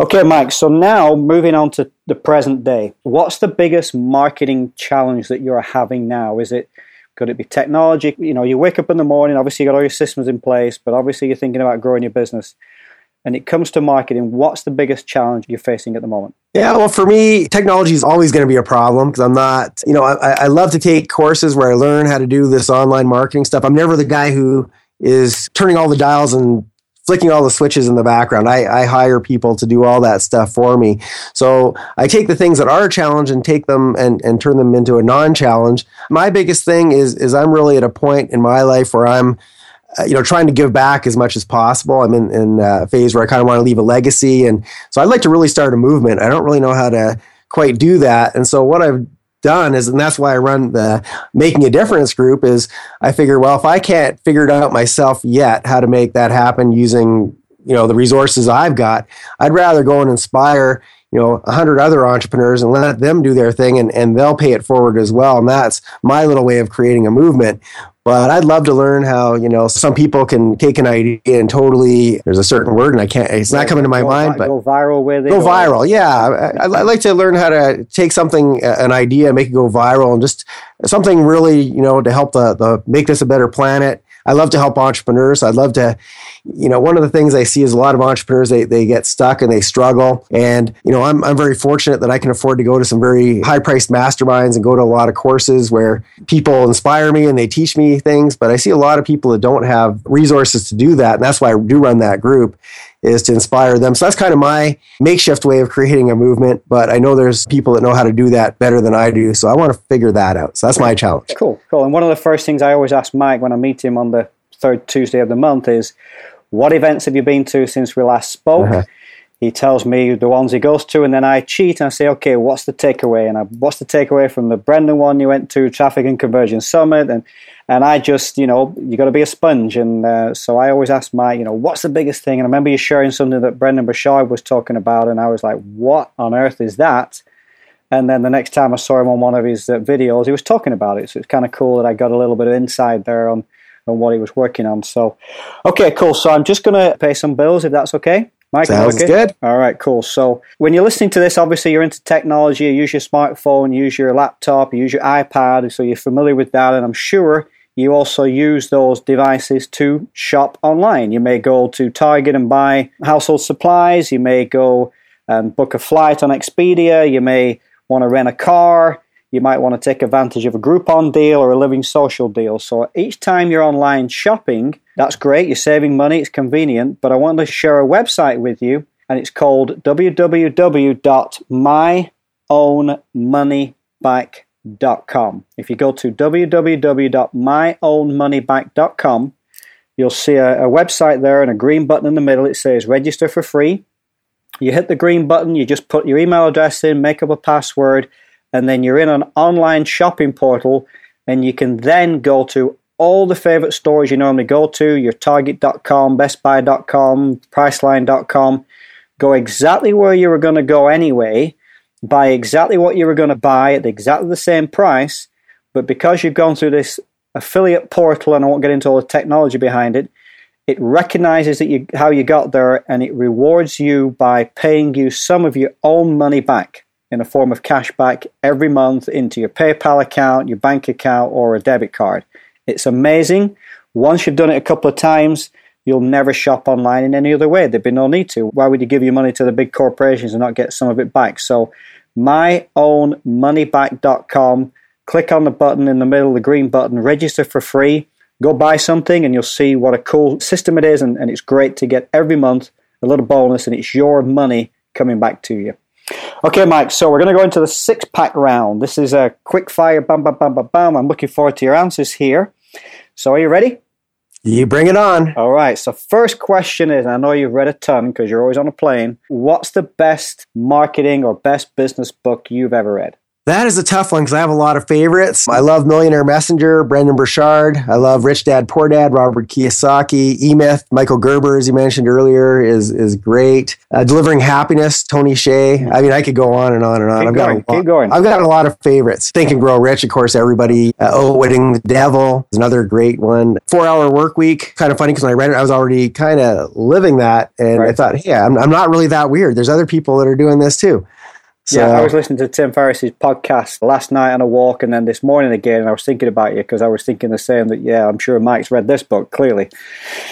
Speaker 2: Okay, Mike. So now moving on to the present day, what's the biggest marketing challenge that you're having now? Is it could it be technology? You know, you wake up in the morning, obviously you got all your systems in place, but obviously you're thinking about growing your business. And it comes to marketing, what's the biggest challenge you're facing at the moment?
Speaker 3: Yeah, well, for me, technology is always going to be a problem because I'm not, you know, I, I love to take courses where I learn how to do this online marketing stuff. I'm never the guy who is turning all the dials and flicking all the switches in the background. I, I, hire people to do all that stuff for me. So I take the things that are a challenge and take them and, and turn them into a non-challenge. My biggest thing is is I'm really at a point in my life where I'm uh, you know trying to give back as much as possible. I'm in, in a phase where I kind of want to leave a legacy, and so I'd like to really start a movement. I don't really know how to quite do that, and so what I've done is and that's why I run the making a difference group is I figure well if I can't figure it out myself yet how to make that happen using you know the resources I've got I'd rather go and inspire you know a hundred other entrepreneurs and let them do their thing and, and they'll pay it forward as well. And that's my little way of creating a movement but I'd love to learn how you know some people can take an idea and totally. There's a certain word, and I can't. It's not coming to my
Speaker 2: go,
Speaker 3: mind, but
Speaker 2: go viral with it.
Speaker 3: Go viral, yeah. I, I, like to learn how to take something, uh, an idea, make it go viral, and just something really, you know, to help the the make this a better planet I love to help entrepreneurs. I'd love to, you know, one of the things I see is a lot of entrepreneurs, they, they get stuck and they struggle. And, you know, I'm, I'm very fortunate that I can afford to go to some very high priced masterminds and go to a lot of courses where people inspire me and they teach me things. But I see a lot of people that don't have resources to do that. And that's why I do run that group is to inspire them. So that's kind of my makeshift way of creating a movement. But I know there's people that know how to do that better than I do. So I want to figure that out. So that's my challenge.
Speaker 2: Cool, cool. And one of the first things I always ask Mike when I meet him on the third Tuesday of the month is, what events have you been to since we last spoke? Uh-huh. He tells me the ones he goes to, and then I cheat and I say, okay, what's the takeaway? And I, what's the takeaway from the Brendon one you went to, Traffic and Conversion Summit? And and I just, you know, you got to be a sponge. And uh, so I always ask my, you know, what's the biggest thing? And I remember you sharing something that Brendon Burchard was talking about, and I was like, what on earth is that? And then the next time I saw him on one of his uh, videos, he was talking about it. So it's kind of cool that I got a little bit of insight there on, on what he was working on. So, okay, cool. So I'm just going to pay some bills if that's okay.
Speaker 3: Mike, Sounds okay? good.
Speaker 2: All right, cool. So when you're listening to this, obviously you're into technology. You use your smartphone, you use your laptop, you use your iPad, so you're familiar with that. And I'm sure you also use those devices to shop online. You may go to Target and buy household supplies. You may go and book a flight on Expedia. You may want to rent a car. You might want to take advantage of a Groupon deal or a Living Social deal. So each time you're online shopping, that's great. You're saving money. It's convenient. But I want to share a website with you, and it's called www.myownmoneyback.com. If you go to www.myownmoneyback.com, you'll see a, a, website there and a green button in the middle. It says register for free. You hit the green button, you just put your email address in, make up a password, and then you're in an online shopping portal. And you can then go to all the favorite stores you normally go to, your Target.com, BestBuy.com, Priceline.com. Go exactly where you were going to go anyway, buy exactly what you were going to buy at exactly the same price, but because you've gone through this affiliate portal, and I won't get into all the technology behind it, it recognizes that you how you got there and it rewards you by paying you some of your own money back in a form of cash back every month into your PayPal account, your bank account, or a debit card. It's amazing. Once you've done it a couple of times, you'll never shop online in any other way. There'd be no need to. Why would you give your money to the big corporations and not get some of it back? So, myownmoneyback.com, click on the button in the middle, the green button, register for free. Go buy something and you'll see what a cool system it is. And, and it's great to get every month a little bonus and it's your money coming back to you. Okay, Mike, so we're going to go into the six pack round. This is a quick fire, bam, bam, bam, bam, bam. I'm looking forward to your answers here. So, are you ready?
Speaker 3: You bring it on.
Speaker 2: All right. So, first question is I know you've read a ton because you're always on a plane. What's the best marketing or best business book you've ever read?
Speaker 3: That is a tough one because I have a lot of favorites. I love Millionaire Messenger, Brendon Burchard. I love Rich Dad Poor Dad, Robert Kiyosaki. E Myth, Michael Gerber, as you mentioned earlier, is is great. Uh, Delivering Happiness, Tony Hsieh. I mean, I could go on and on and on.
Speaker 2: Keep
Speaker 3: I've
Speaker 2: going,
Speaker 3: got a lot,
Speaker 2: keep going.
Speaker 3: I've got a lot of favorites. Think and Grow Rich, of course. Everybody. Uh, Outwitting the Devil is another great one. Four Hour Work Week. Kind of funny because when I read it, I was already kind of living that, and I thought, hey, I'm, I'm not really that weird. There's other people that are doing this too. So,
Speaker 2: yeah, I was listening to Tim Ferriss's podcast last night on a walk and then this morning again, and I was thinking about you because I was thinking the same that, yeah, I'm sure Mike's read this book, clearly.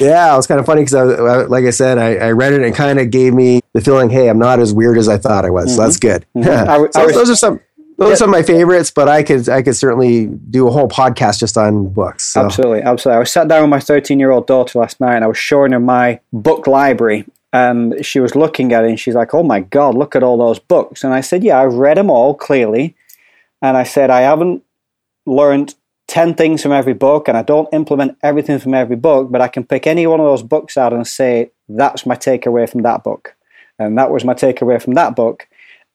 Speaker 3: Yeah, it was kind of funny because, I, I- like I said, I, I read it and kind of gave me the feeling, hey, I'm not as weird as I thought I was. So that's good.
Speaker 2: Mhm. I
Speaker 3: So
Speaker 2: I was-
Speaker 3: those are some. Those are some of my favorites, but I could I could certainly do a whole podcast just on books. So.
Speaker 2: Absolutely, absolutely. I was sat down with my 13 year old daughter last night and I was showing her my book library. And she was looking at it and she's like, oh my God, look at all those books. And I said, yeah, I've read them all clearly. And I said, I haven't learned 10 things from every book and I don't implement everything from every book, but I can pick any one of those books out and say, that's my takeaway from that book. And that was my takeaway from that book.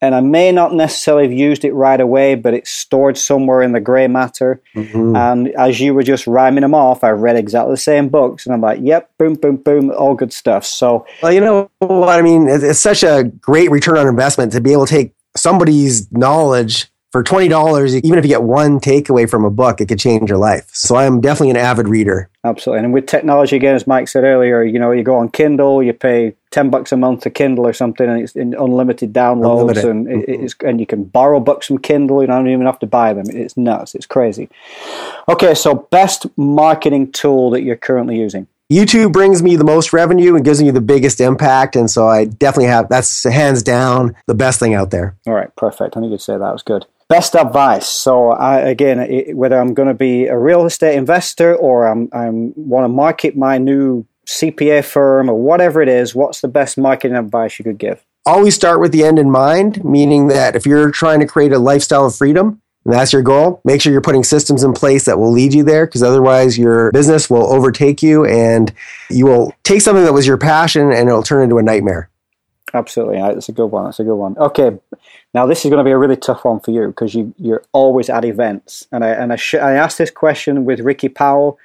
Speaker 2: And I may not necessarily have used it right away, but it's stored somewhere in the grey matter.
Speaker 3: Mhm.
Speaker 2: And as you were just rhyming them off, I read exactly the same books, and I'm like, "Yep, boom, boom, boom, all good stuff." So
Speaker 3: Well, you know what I mean. It's, it's such a great return on investment to be able to take somebody's knowledge for twenty dollars. Even if you get one takeaway from a book, it could change your life. So I am definitely an avid reader.
Speaker 2: absolutely, and with technology again, as Mike said earlier, you know, you go on Kindle, you pay ten bucks a month to Kindle or something, and it's in unlimited downloads,
Speaker 3: Unlimited.
Speaker 2: and it, mm-hmm. it's and you can borrow books from Kindle. You don't even have to buy them. It's nuts. It's crazy. Okay, so best marketing tool that you're currently using.
Speaker 3: YouTube brings me the most revenue and gives me the biggest impact, and so I definitely have that's hands down the best thing out there.
Speaker 2: All right, perfect. I knew you'd say that. was good. Best advice. So, I, again, it, whether I'm going to be a real estate investor or I'm, I'm want to market my new CPA firm or whatever it is, what's the best marketing advice you could give?
Speaker 3: always start with the end in mind, meaning that if you're trying to create a lifestyle of freedom, and that's your goal, make sure you're putting systems in place that will lead you there because otherwise your business will overtake you and you will take something that was your passion and it'll turn into a nightmare.
Speaker 2: Absolutely, that's a good one. That's a good one. Okay, now this is going to be a really tough one for you because you you're always at events, and I and I, sh- I asked this question with Ricky Powell,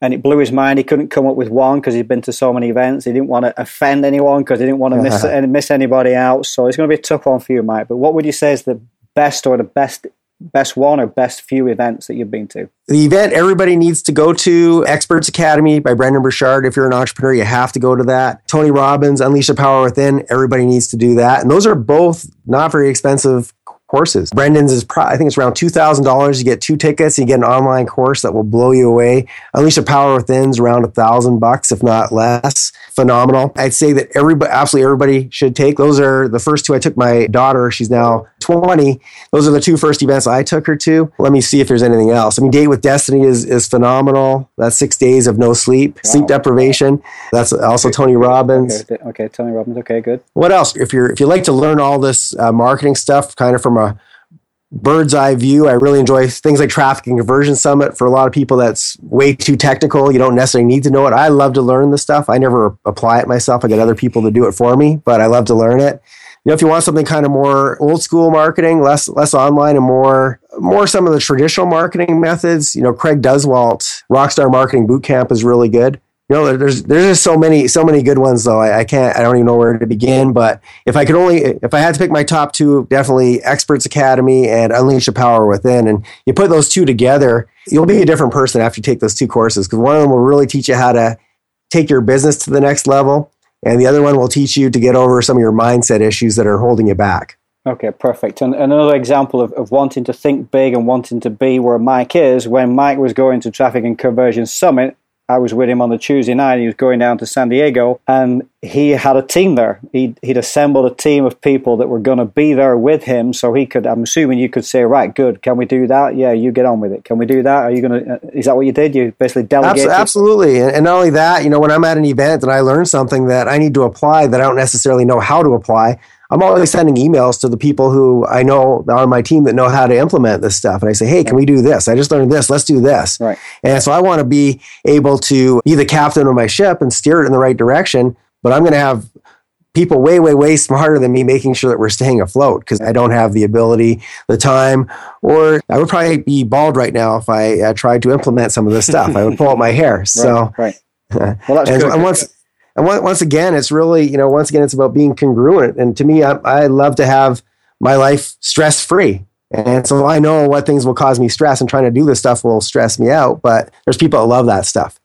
Speaker 2: and it blew his mind. He couldn't come up with one because he'd been to so many events. He didn't want to offend anyone because he didn't want to miss miss anybody out. So it's going to be a tough one for you, Mike. But what would you say is the best or the best best one or best few events that you've been to?
Speaker 3: The event everybody needs to go to, Experts Academy by Brendon Burchard. If you're an entrepreneur, you have to go to that. Tony Robbins, Unleash the Power Within, everybody needs to do that. And those are both not very expensive courses. Brendon's is, pro- I think it's around $2,000. You get two tickets, you get an online course that will blow you away. Unleash the Power Within's around a thousand bucks, if not less. Phenomenal. I'd say that everybody, absolutely everybody should take. Those are the first two I took my daughter. She's now 20. Those are the two first events I took her to. Let me see if there's anything else. I mean, Date with Destiny is, is phenomenal. That's six days of no sleep, sleep deprivation. That's also Tony Robbins.
Speaker 2: Okay, okay, Tony Robbins. Okay, good.
Speaker 3: What else? If you're if you like to learn all this uh, marketing stuff, kind of from a bird's eye view, I really enjoy things like Traffic and Conversion Summit. For a lot of people, that's way too technical. You don't necessarily need to know it. I love to learn the stuff. I never apply it myself. I get other people to do it for me, but I love to learn it. You know, if you want something kind of more old school marketing, less less online and more more some of the traditional marketing methods, you know, Craig Duswalt, Rockstar Marketing Bootcamp is really good. You know, there's there's just so many so many good ones though. I, I, can't I don't even know where to begin. But if I could only if I had to pick my top two, definitely Experts Academy and Unleash the Power Within. And you put those two together, you'll be a different person after you take those two courses because one of them will really teach you how to take your business to the next level, and the other one will teach you to get over some of your mindset issues that are holding you back.
Speaker 2: Okay, perfect. And another example of, of wanting to think big and wanting to be where Mike is, when Mike was going to Traffic and Conversion Summit, I was with him on the Tuesday night. He was going down to San Diego, and he had a team there. He'd, he'd assembled a team of people that were going to be there with him, so he could. I'm assuming you could say, right, good. Can we do that? Yeah, you get on with it. Can we do that? Are you going to? Uh, is that what you did? You basically delegated.
Speaker 3: Absolutely, and not only that, you know, when I'm at an event and I learn something that I need to apply that I don't necessarily know how to apply, I'm always sending emails to the people who I know on my team that know how to implement this stuff. And I say, hey, can we do this? I just learned this. Let's do this.
Speaker 2: Right.
Speaker 3: And so I want to be able to be the captain of my ship and steer it in the right direction. But I'm going to have people way, way, way smarter than me making sure that we're staying afloat because I don't have the ability, the time, or I would probably be bald right now if I uh, tried to implement some of this stuff. I would pull out my hair. So,
Speaker 2: right. right. Well, that's
Speaker 3: and,
Speaker 2: good.
Speaker 3: And once, and once again, it's really, you know, once again, it's about being congruent. And to me, I, I love to have my life stress free. And so I know what things will cause me stress, and trying to do this stuff will stress me out. But there's people that love that stuff.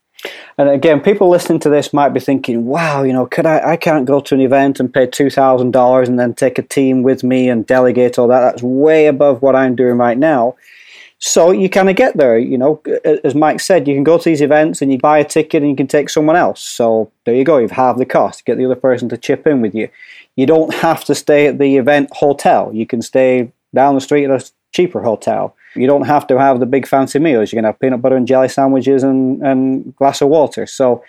Speaker 2: And again, people listening to this might be thinking, "Wow, you know, could I? I can't go to an event and pay two thousand dollars and then take a team with me and delegate all that. That's way above what I'm doing right now." So you kind of get there, you know. As Mike said, you can go to these events and you buy a ticket and you can take someone else. So there you go, you've halved the cost. Get the other person to chip in with you. You don't have to stay at the event hotel. You can stay down the street at a cheaper hotel. You don't have to have the big fancy meals. You can have peanut butter and jelly sandwiches and, and glass of water. So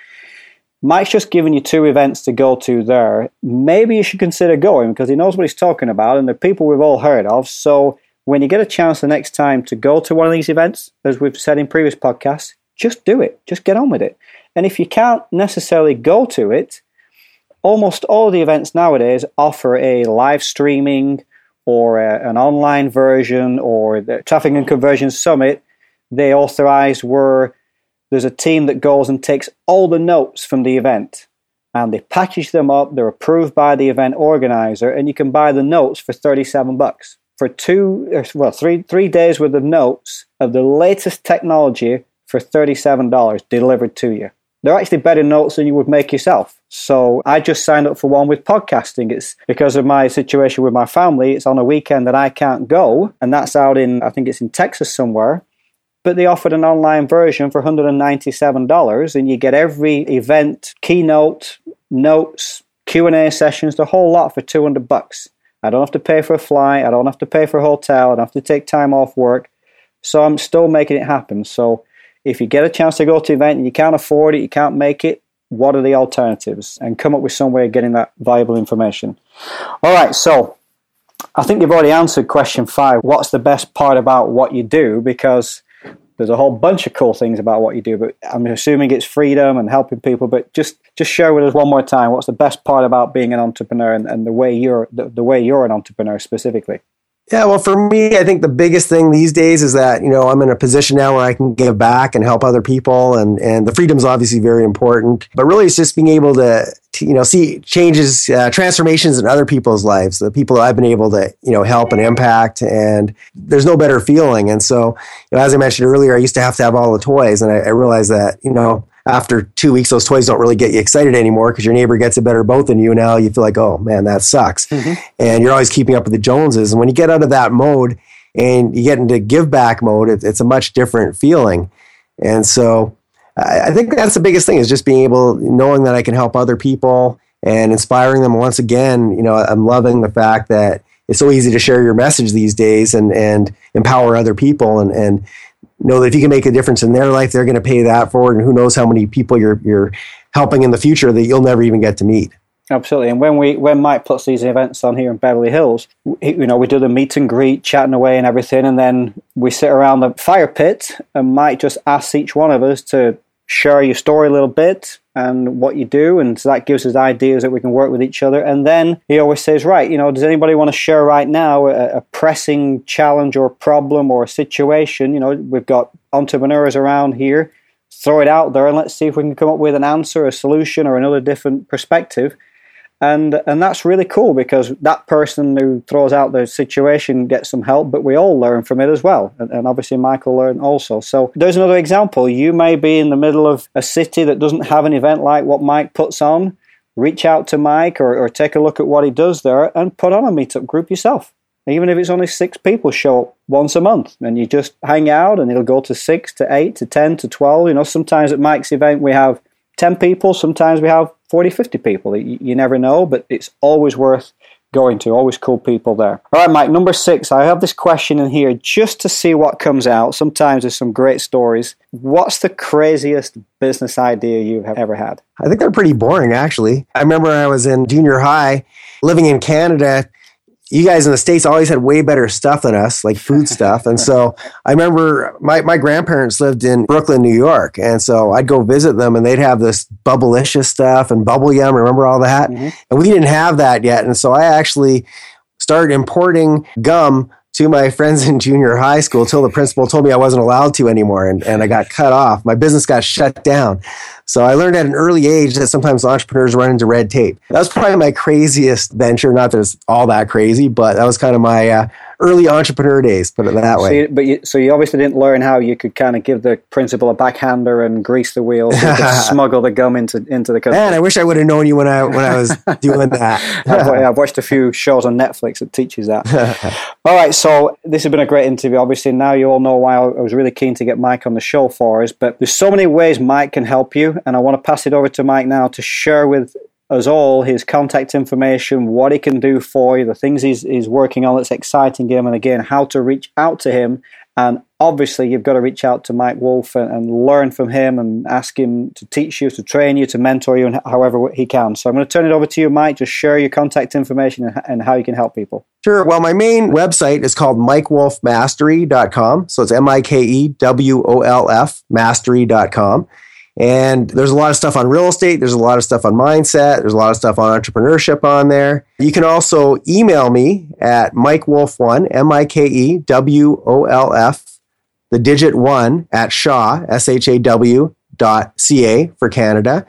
Speaker 2: Mike's just given you two events to go to there. Maybe you should consider going because he knows what he's talking about and they're people we've all heard of. So when you get a chance the next time to go to one of these events, as we've said in previous podcasts, just do it. Just get on with it. And if you can't necessarily go to it, almost all the events nowadays offer a live streaming or a, an online version or the Traffic and Conversion Summit. They authorize where there's a team that goes and takes all the notes from the event and they package them up. They're approved by the event organizer, and you can buy the notes for 37 bucks for two, uh, well, three, three days worth of notes of the latest technology for $37 delivered to you. They're actually better notes than you would make yourself. So I just signed up for one with podcasting. It's because of my situation with my family. It's on a weekend that I can't go, and that's out in, I think it's in Texas somewhere. But they offered an online version for $197, and you get every event, keynote, notes, Q&A sessions, the whole lot for 200 bucks. I don't have to pay for a flight. I don't have to pay for a hotel. I don't have to take time off work. So I'm still making it happen. So if you get a chance to go to an event and you can't afford it, you can't make it, what are the alternatives? And come up with some way of getting that valuable information. All right, so I think you've already answered question five. What's the best part about what you do? Because there's a whole bunch of cool things about what you do, but I'm assuming it's freedom and helping people. But just just share with us one more time what's the best part about being an entrepreneur and, and the way you're the, the way you're an entrepreneur specifically.
Speaker 3: Yeah, well, for me, I think the biggest thing these days is that you know I'm in a position now where I can give back and help other people, and and the freedom is obviously very important. But really, it's just being able to, to you know see changes, uh, transformations in other people's lives, the people that I've been able to you know help and impact, and there's no better feeling. And so, you know, as I mentioned earlier, I used to have to have all the toys, and I, I realized that you know after two weeks, those toys don't really get you excited anymore because your neighbor gets a better boat than you. And now you feel like, oh man, that sucks. Mm-hmm. And you're always keeping up with the Joneses. And when you get out of that mode and you get into give back mode, it, it's a much different feeling. And so I, think that's the biggest thing is just being able, knowing that I can help other people and inspiring them. Once again, you know, I'm loving the fact that it's so easy to share your message these days and, and empower other people. And, and know that if you can make a difference in their life, they're going to pay that forward. And who knows how many people you're, you're helping in the future that you'll never even get to meet.
Speaker 2: Absolutely. And when we when Mike puts these events on here in Beverly Hills, you know, we do the meet and greet, chatting away and everything, and then we sit around the fire pit and Mike just asks each one of us to share your story a little bit, and what you do. And so that gives us ideas that we can work with each other. And then he always says, right, you know, does anybody want to share right now a, a pressing challenge or problem or a situation? You know, we've got entrepreneurs around here. Throw it out there and let's see if we can come up with an answer, a solution, or another different perspective and and that's really cool because that person who throws out the situation gets some help but we all learn from it as well. And, and, obviously michael learned also. So there's another example. You may be in the middle of a city that doesn't have an event like what mike puts on. Reach out to mike or, or take a look at what he does there and put on a meetup group yourself. Even if it's only six people show up once a month and you just hang out and it'll go to six to eight to ten to 12 you know sometimes at mike's event we have 10 people sometimes we have 40, 50 people. You, you never know, but it's always worth going to. Always cool people there. All right, Mike, number six. I have this question in here just to see what comes out. Sometimes there's some great stories. What's the craziest business idea you've ever had?
Speaker 3: I think they're pretty boring, actually. I remember I was in junior high living in Canada you guys in the States always had way better stuff than us, like food stuff. And so I remember my, my grandparents lived in Brooklyn, New York. And so I'd go visit them and they'd have this bubblicious stuff and bubble yum. Remember all that? Mm-hmm. And we didn't have that yet. And so I actually started importing gum to my friends in junior high school till the principal told me I wasn't allowed to anymore and, and I got cut off. My business got shut down. So I learned at an early age that sometimes entrepreneurs run into red tape. That was probably my craziest venture. Not that it's all that crazy, but that was kind of my uh, early entrepreneur days, put it that way.
Speaker 2: So you, but you, so you obviously didn't learn how you could kind of give the principal a backhander and grease the wheels and smuggle the gum into into the
Speaker 3: company. Man, I wish I would have known you when I when I was doing that.
Speaker 2: I've, watched a few shows on Netflix that teaches that. all right, so this has been a great interview. Obviously, now you all know why I was really keen to get Mike on the show for us. But there's so many ways Mike can help you, and I want to pass it over to Mike now to share with us all his contact information, what he can do for you, the things he's, he's working on that's exciting him, and again, how to reach out to him. And obviously, you've got to reach out to Mike Wolf and, and learn from him and ask him to teach you, to train you, to mentor you, and however he can. So I'm going to turn it over to you, Mike. Just share your contact information and, and how you can help people.
Speaker 3: Sure. Well, my main website is called mikewolfmastery.com. So it's M I K E W O L F mastery.com. And there's a lot of stuff on real estate. There's a lot of stuff on mindset. There's a lot of stuff on entrepreneurship on there. You can also email me at MikeWolf1, M I K E W O L F, the digit one at Shaw, S H A W dot C A for Canada.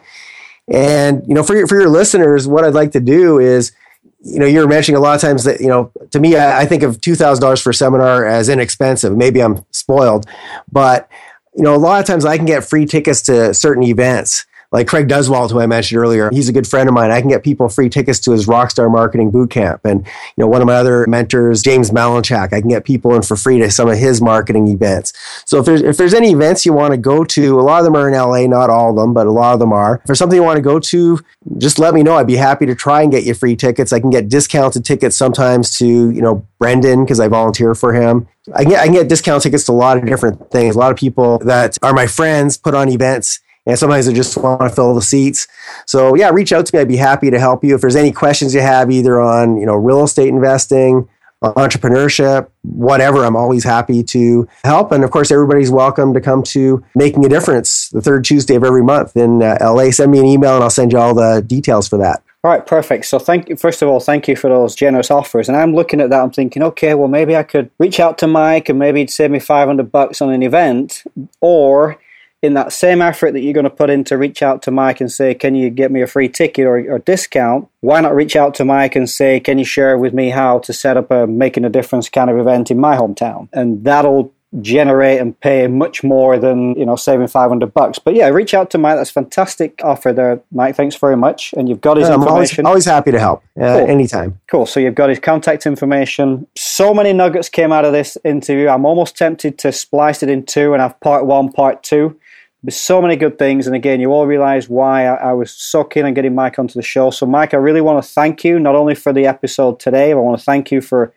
Speaker 3: And, you know, for your, for your listeners, what I'd like to do is, you know, you're mentioning a lot of times that, you know, to me, I, I think of $2,000 for a seminar as inexpensive. Maybe I'm spoiled, but you know, a lot of times I can get free tickets to certain events like Craig Duswalt, who I mentioned earlier, he's a good friend of mine. I can get people free tickets to his Rockstar Marketing Bootcamp. And, you know, one of my other mentors, James Malinchak, I can get people in for free to some of his marketing events. So if there's, if there's any events you want to go to, a lot of them are in LA, not all of them, but a lot of them are. If there's something you want to go to, just let me know. I'd be happy to try and get you free tickets. I can get discounted tickets sometimes to, you know, Brendon because I volunteer for him. I can, get, I can get discount tickets to a lot of different things. A lot of people that are my friends put on events and sometimes I just want to fill the seats. So yeah, reach out to me. I'd be happy to help you. If there's any questions you have, either on you know real estate investing, entrepreneurship, whatever, I'm always happy to help. And of course, everybody's welcome to come to Making a Difference the third Tuesday of every month in uh, LA. Send me an email and I'll send you all the details for that.
Speaker 2: All right, perfect. So thank you. First of all, thank you for those generous offers. And I'm looking at that. I'm thinking, okay, well, maybe I could reach out to Mike and maybe he'd save me 500 bucks on an event, or in that same effort that you're going to put in to reach out to Mike and say, Can you get me a free ticket or, or discount? Why not reach out to Mike and say, Can you share with me how to set up a making a difference kind of event in my hometown? And that'll generate and pay much more than you know saving 500 bucks. But yeah reach out to mike. That's fantastic offer there mike. Thanks very much. And you've got his yeah, information
Speaker 3: always, always, happy to help uh, cool. anytime.
Speaker 2: Cool. So you've got his contact information. So many nuggets came out of this interview. I'm almost tempted to splice it in two and have part one part two there's so many good things. And again, you all realize why I, I, was so keen on getting Mike onto the show. So, Mike, I really want to thank you, not only for the episode today, but I want to thank you for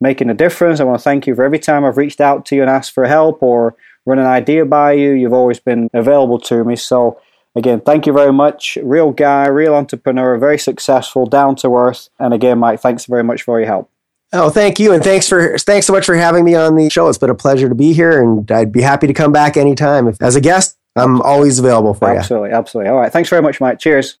Speaker 2: making a difference. I want to thank you for every time I've reached out to you and asked for help or run an idea by you. You've always been available to me. So, again, thank you very much. Real guy, real entrepreneur, very successful, down to earth. And again, Mike, thanks very much for your help.
Speaker 3: Oh, thank you, and thanks for thanks so much for having me on the show. It's been a pleasure to be here, and I'd be happy to come back anytime if, as a guest I'm always available for you.
Speaker 2: Absolutely, absolutely. All right. Thanks very much, Mike. Cheers.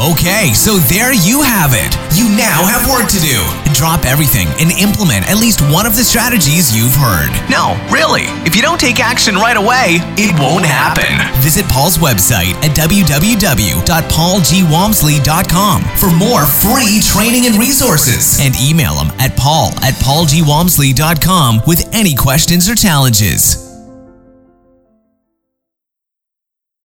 Speaker 1: Okay, so there you have it. You now have work to do. Drop everything and implement at least one of the strategies you've heard. No, really. If you don't take action right away, it won't happen. Visit Paul's website at www.paulgwamsley.com for more free training and resources. And email him at paul at paulgwamsley.com with any questions or challenges.